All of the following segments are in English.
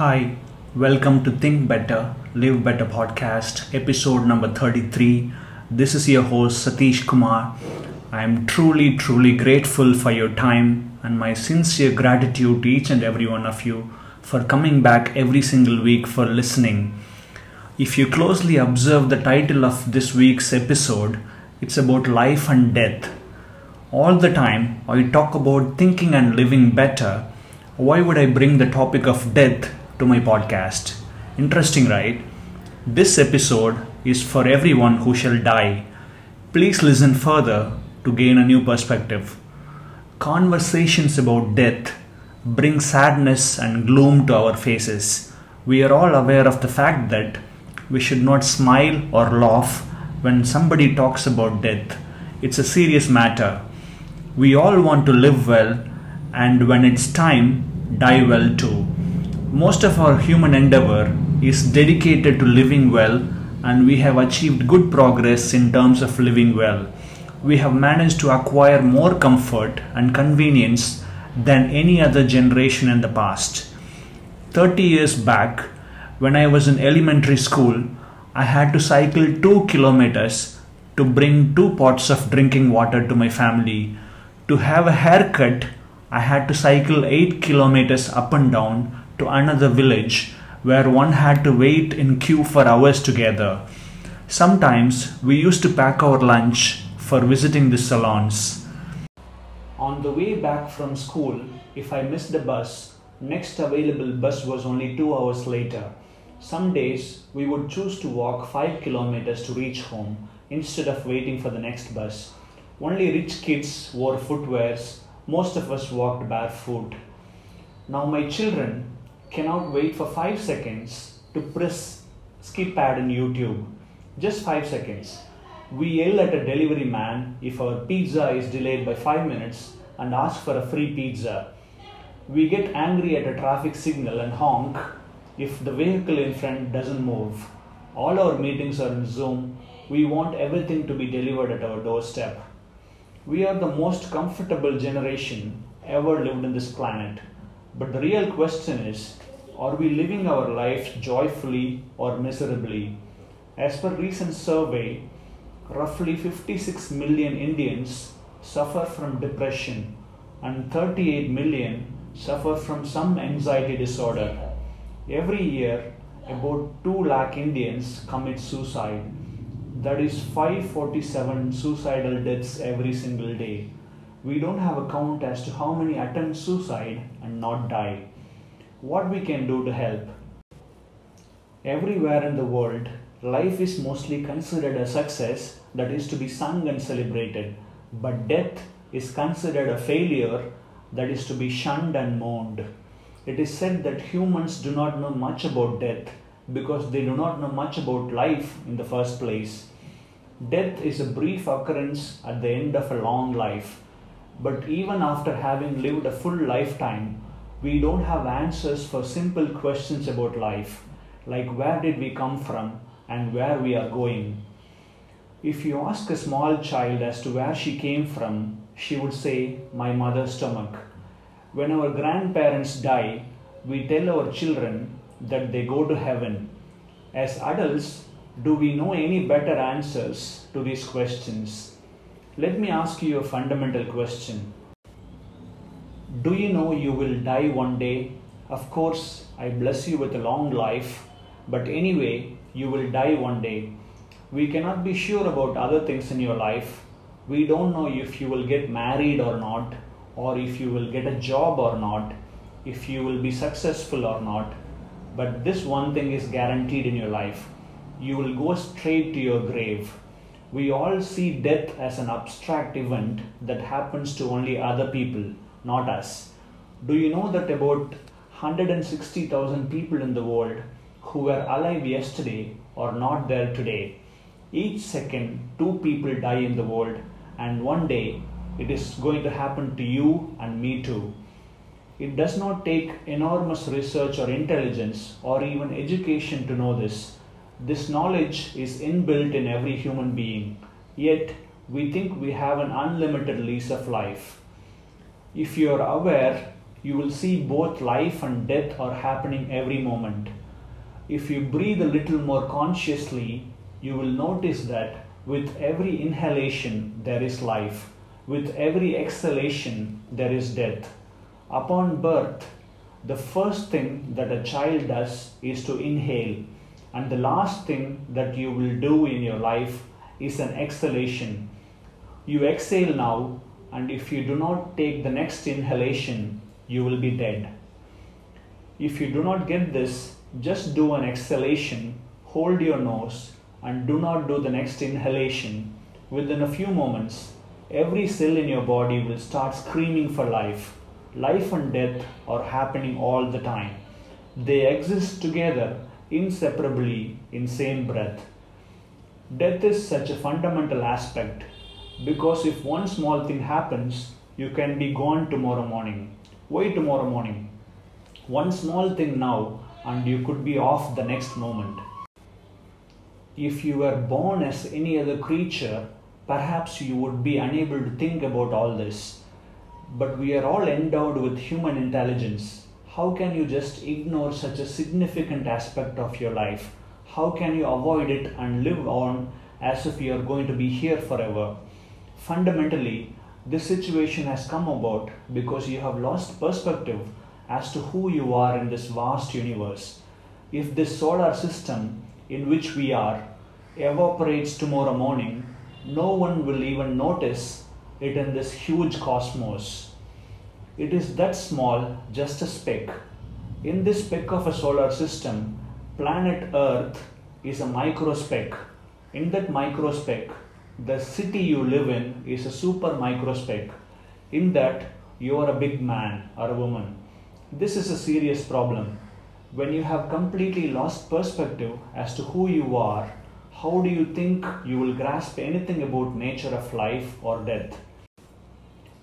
Hi, welcome to Think Better, Live Better podcast, episode number 33. This is your host Satish Kumar. I am truly, truly grateful for your time and my sincere gratitude to each and every one of you for coming back every single week for listening. If you closely observe the title of this week's episode, it's about life and death. All the time, I talk about thinking and living better. Why would I bring the topic of death to my podcast? Interesting, right? This episode is for everyone who shall die. Please listen further to gain a new perspective. Conversations about death bring sadness and gloom to our faces. We are all aware of the fact that we should not smile or laugh when somebody talks about death. It's a serious matter. We all want to live well, and when it's time, die well too. Most of our human endeavor is dedicated to living well, and we have achieved good progress in terms of living well. We have managed to acquire more comfort and convenience than any other generation in the past. 30 years back, when I was in elementary school, I had to cycle 2 kilometers to bring two pots of drinking water to my family. To have a haircut, I had to cycle 8 kilometers up and down to another village where one had to wait in queue for hours together. Sometimes we used to pack our lunch for visiting the salons. On the way back from school, if I missed the bus, next available bus was only 2 hours later. Some days we would choose to walk 5 kilometers to reach home instead of waiting for the next bus. Only rich kids wore footwears, most of us walked barefoot. Now my children cannot wait for 5 seconds to press skip ad in YouTube. Just 5 seconds. We yell at a delivery man if our pizza is delayed by 5 minutes and ask for a free pizza. We get angry at a traffic signal and honk if the vehicle in front doesn't move. All our meetings are in Zoom. We want everything to be delivered at our doorstep. We are the most comfortable generation ever lived on this planet. But the real question is are we living our lives joyfully or miserably? As per recent survey, roughly 56 million Indians suffer from depression and 38 million suffer from some anxiety disorder. Every year, about 2 lakh Indians commit suicide. That is 547 suicidal deaths every single day. We don't have a count as to how many attempt suicide and not die. What we can do to help? Everywhere in the world, life is mostly considered a success that is to be sung and celebrated, but death is considered a failure that is to be shunned and mourned. It is said that humans do not know much about death because they do not know much about life in the first place. Death is a brief occurrence at the end of a long life, but even after having lived a full lifetime, we don't have answers for simple questions about life, like where did we come from and where we are going. If you ask a small child as to where she came from, she would say, My mother's stomach. When our grandparents die, we tell our children that they go to heaven. As adults, do we know any better answers to these questions? Let me ask you a fundamental question. Do you know you will die one day? Of course, I bless you with a long life, but anyway, you will die one day. We cannot be sure about other things in your life. We don't know if you will get married or not, or if you will get a job or not, if you will be successful or not. But this one thing is guaranteed in your life you will go straight to your grave. We all see death as an abstract event that happens to only other people, not us. Do you know that about 160,000 people in the world who were alive yesterday are not there today? Each second, two people die in the world, and one day it is going to happen to you and me too. It does not take enormous research or intelligence or even education to know this. This knowledge is inbuilt in every human being, yet we think we have an unlimited lease of life. If you are aware, you will see both life and death are happening every moment. If you breathe a little more consciously, you will notice that with every inhalation there is life, with every exhalation there is death. Upon birth, the first thing that a child does is to inhale, and the last thing that you will do in your life is an exhalation. You exhale now, and if you do not take the next inhalation, you will be dead. If you do not get this, just do an exhalation, hold your nose, and do not do the next inhalation. Within a few moments, every cell in your body will start screaming for life life and death are happening all the time. They exist together inseparably in same breath. Death is such a fundamental aspect because if one small thing happens, you can be gone tomorrow morning. Why tomorrow morning? One small thing now and you could be off the next moment. If you were born as any other creature, perhaps you would be unable to think about all this but we are all endowed with human intelligence. How can you just ignore such a significant aspect of your life? How can you avoid it and live on as if you are going to be here forever? Fundamentally, this situation has come about because you have lost perspective as to who you are in this vast universe. If this solar system in which we are evaporates tomorrow morning, no one will even notice it in this huge cosmos. It is that small, just a speck. In this speck of a solar system, planet Earth is a micro speck. In that micro speck, the city you live in is a super micro speck. In that, you are a big man or a woman. This is a serious problem. When you have completely lost perspective as to who you are, how do you think you will grasp anything about nature of life or death?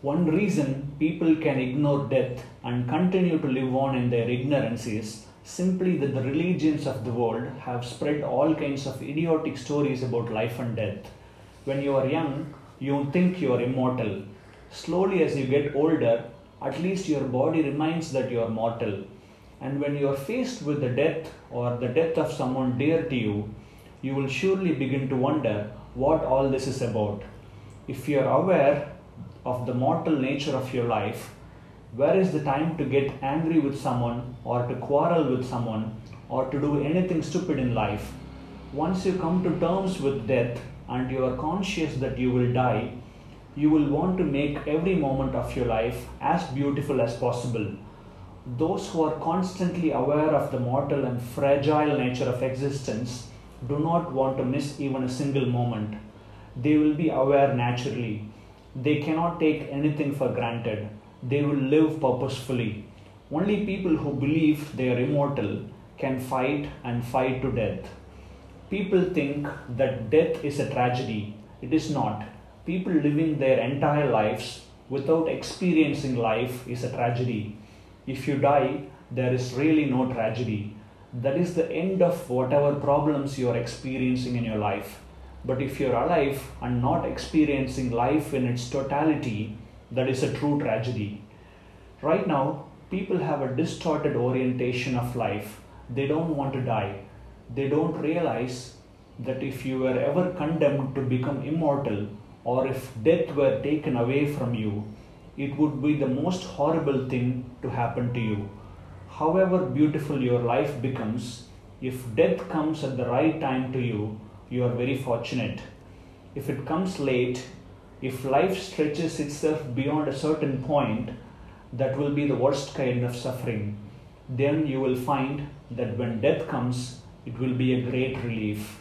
One reason people can ignore death and continue to live on in their ignorance is simply that the religions of the world have spread all kinds of idiotic stories about life and death. When you are young, you think you are immortal. Slowly, as you get older, at least your body reminds that you are mortal. And when you are faced with the death or the death of someone dear to you, you will surely begin to wonder what all this is about. If you are aware of the mortal nature of your life, where is the time to get angry with someone or to quarrel with someone or to do anything stupid in life? Once you come to terms with death and you are conscious that you will die, you will want to make every moment of your life as beautiful as possible. Those who are constantly aware of the mortal and fragile nature of existence do not want to miss even a single moment. They will be aware naturally they cannot take anything for granted. They will live purposefully. Only people who believe they are immortal can fight and fight to death. People think that death is a tragedy. It is not. People living their entire lives without experiencing life is a tragedy. If you die, there is really no tragedy. That is the end of whatever problems you are experiencing in your life. But if you're alive and not experiencing life in its totality, that is a true tragedy. Right now, people have a distorted orientation of life. They don't want to die. They don't realize that if you were ever condemned to become immortal, or if death were taken away from you, it would be the most horrible thing to happen to you. However beautiful your life becomes, if death comes at the right time to you, you are very fortunate. If it comes late, if life stretches itself beyond a certain point, that will be the worst kind of suffering. Then you will find that when death comes, it will be a great relief.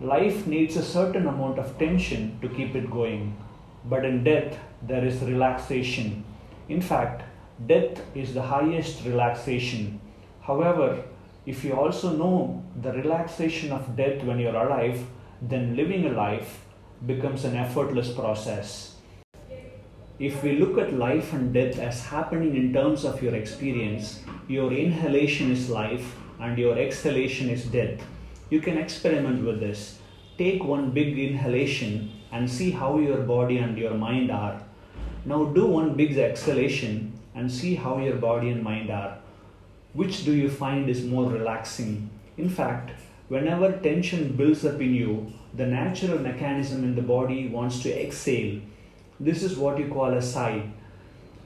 Life needs a certain amount of tension to keep it going, but in death, there is relaxation. In fact, death is the highest relaxation. However, if you also know the relaxation of death when you're alive, then living a life becomes an effortless process. If we look at life and death as happening in terms of your experience, your inhalation is life and your exhalation is death. You can experiment with this. Take one big inhalation and see how your body and your mind are. Now do one big exhalation and see how your body and mind are. Which do you find is more relaxing? In fact, whenever tension builds up in you, the natural mechanism in the body wants to exhale. This is what you call a sigh.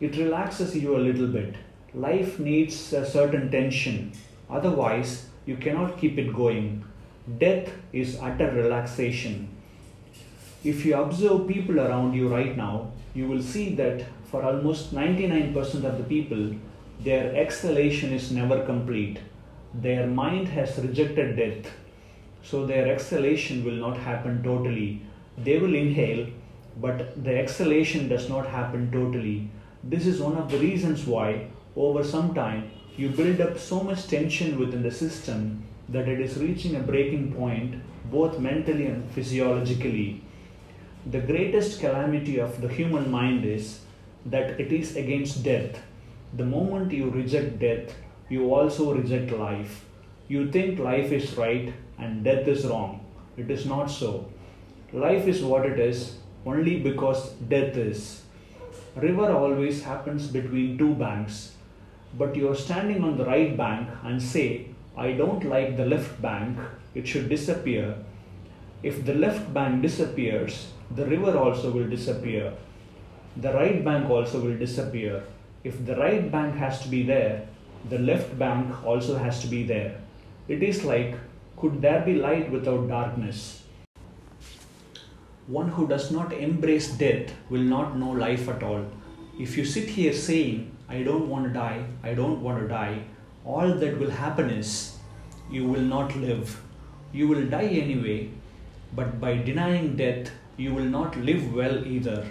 It relaxes you a little bit. Life needs a certain tension, otherwise, you cannot keep it going. Death is utter relaxation. If you observe people around you right now, you will see that for almost 99% of the people, their exhalation is never complete. Their mind has rejected death, so their exhalation will not happen totally. They will inhale, but the exhalation does not happen totally. This is one of the reasons why, over some time, you build up so much tension within the system that it is reaching a breaking point both mentally and physiologically. The greatest calamity of the human mind is that it is against death. The moment you reject death, you also reject life. You think life is right and death is wrong. It is not so. Life is what it is only because death is. River always happens between two banks, but you are standing on the right bank and say, I don't like the left bank, it should disappear. If the left bank disappears, the river also will disappear. The right bank also will disappear. If the right bank has to be there, the left bank also has to be there. It is like, could there be light without darkness? One who does not embrace death will not know life at all. If you sit here saying, I don't want to die, I don't want to die, all that will happen is you will not live. You will die anyway, but by denying death, you will not live well either.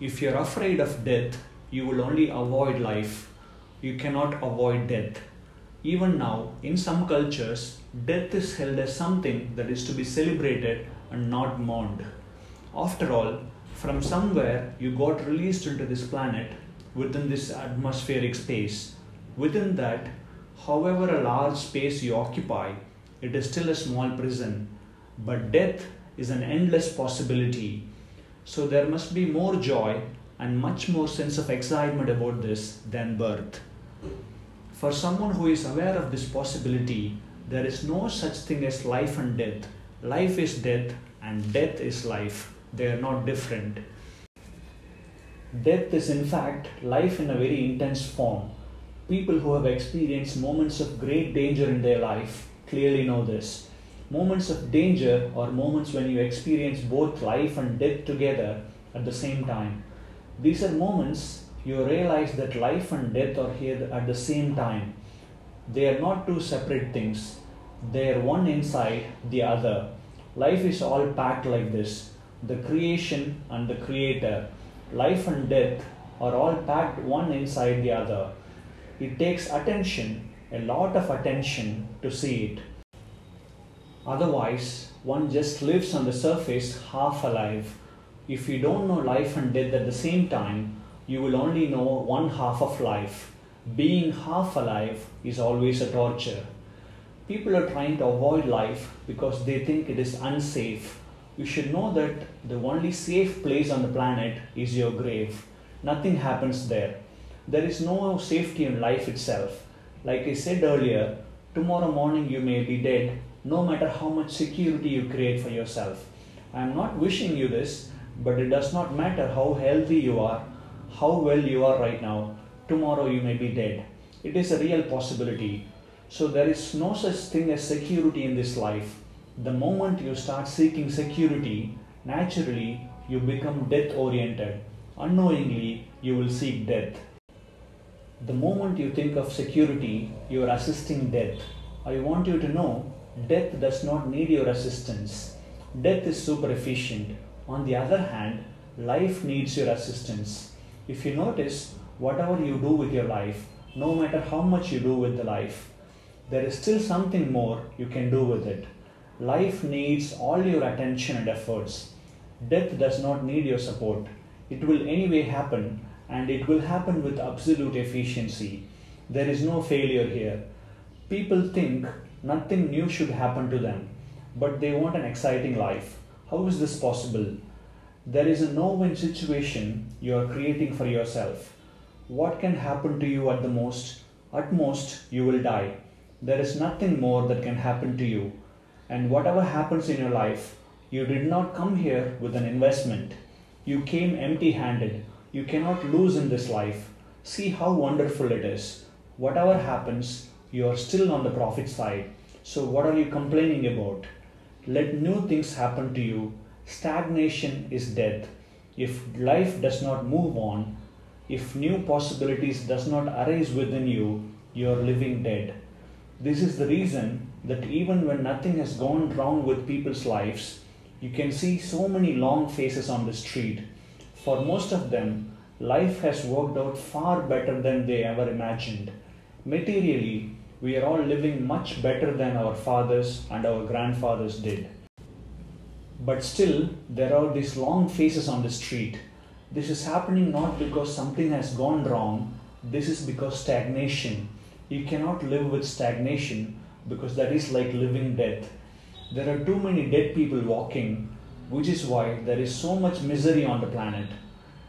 If you're afraid of death, you will only avoid life. You cannot avoid death. Even now, in some cultures, death is held as something that is to be celebrated and not mourned. After all, from somewhere you got released into this planet within this atmospheric space. Within that, however a large space you occupy, it is still a small prison. But death is an endless possibility. So there must be more joy and much more sense of excitement about this than birth. For someone who is aware of this possibility, there is no such thing as life and death. Life is death and death is life. They are not different. Death is, in fact, life in a very intense form. People who have experienced moments of great danger in their life clearly know this. Moments of danger are moments when you experience both life and death together at the same time. These are moments you realize that life and death are here at the same time. They are not two separate things, they are one inside the other. Life is all packed like this the creation and the creator life and death are all packed one inside the other. It takes attention, a lot of attention, to see it. Otherwise, one just lives on the surface half alive. If you don't know life and death at the same time, you will only know one half of life. Being half alive is always a torture. People are trying to avoid life because they think it is unsafe you should know that the only safe place on the planet is your grave. Nothing happens there. There is no safety in life itself. Like I said earlier, tomorrow morning you may be dead, no matter how much security you create for yourself. I am not wishing you this, but it does not matter how healthy you are, how well you are right now. Tomorrow you may be dead. It is a real possibility. So there is no such thing as security in this life the moment you start seeking security, naturally you become death oriented. Unknowingly, you will seek death. The moment you think of security, you are assisting death. I want you to know death does not need your assistance. Death is super efficient. On the other hand, life needs your assistance. If you notice, whatever you do with your life, no matter how much you do with the life, there is still something more you can do with it. Life needs all your attention and efforts. Death does not need your support. It will anyway happen and it will happen with absolute efficiency. There is no failure here. People think nothing new should happen to them, but they want an exciting life. How is this possible? There is a no win situation you are creating for yourself. what can happen to you at the most? At most, you will die. There is nothing more that can happen to you. And whatever happens in your life, you did not come here with an investment. You came empty handed. You cannot lose in this life. See how wonderful it is. Whatever happens, you are still on the profit side. So, what are you complaining about? Let new things happen to you. Stagnation is death. If life does not move on, if new possibilities does not arise within you, you are living dead. This is the reason that even when nothing has gone wrong with people's lives, you can see so many long faces on the street. For most of them, life has worked out far better than they ever imagined. Materially, we are all living much better than our fathers and our grandfathers did. But still, there are these long faces on the street. This is happening not because something has gone wrong, this is because stagnation. You cannot live with stagnation because that is like living death. There are too many dead people walking, which is why there is so much misery on the planet.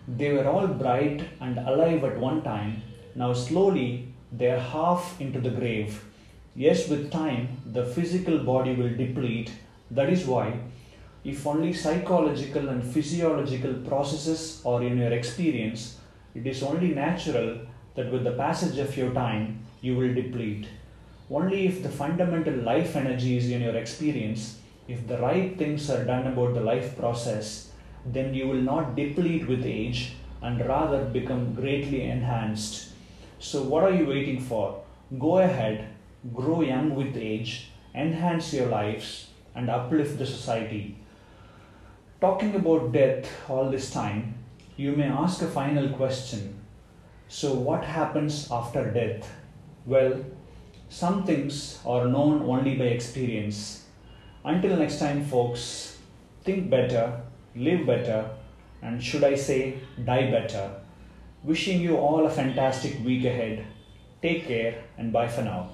They were all bright and alive at one time. Now, slowly, they are half into the grave. Yes, with time, the physical body will deplete. That is why, if only psychological and physiological processes are in your experience, it is only natural that with the passage of your time, you will deplete. Only if the fundamental life energy is in your experience, if the right things are done about the life process, then you will not deplete with age and rather become greatly enhanced. So, what are you waiting for? Go ahead, grow young with age, enhance your lives, and uplift the society. Talking about death all this time, you may ask a final question. So, what happens after death? Well, some things are known only by experience. Until next time, folks, think better, live better, and should I say, die better. Wishing you all a fantastic week ahead. Take care and bye for now.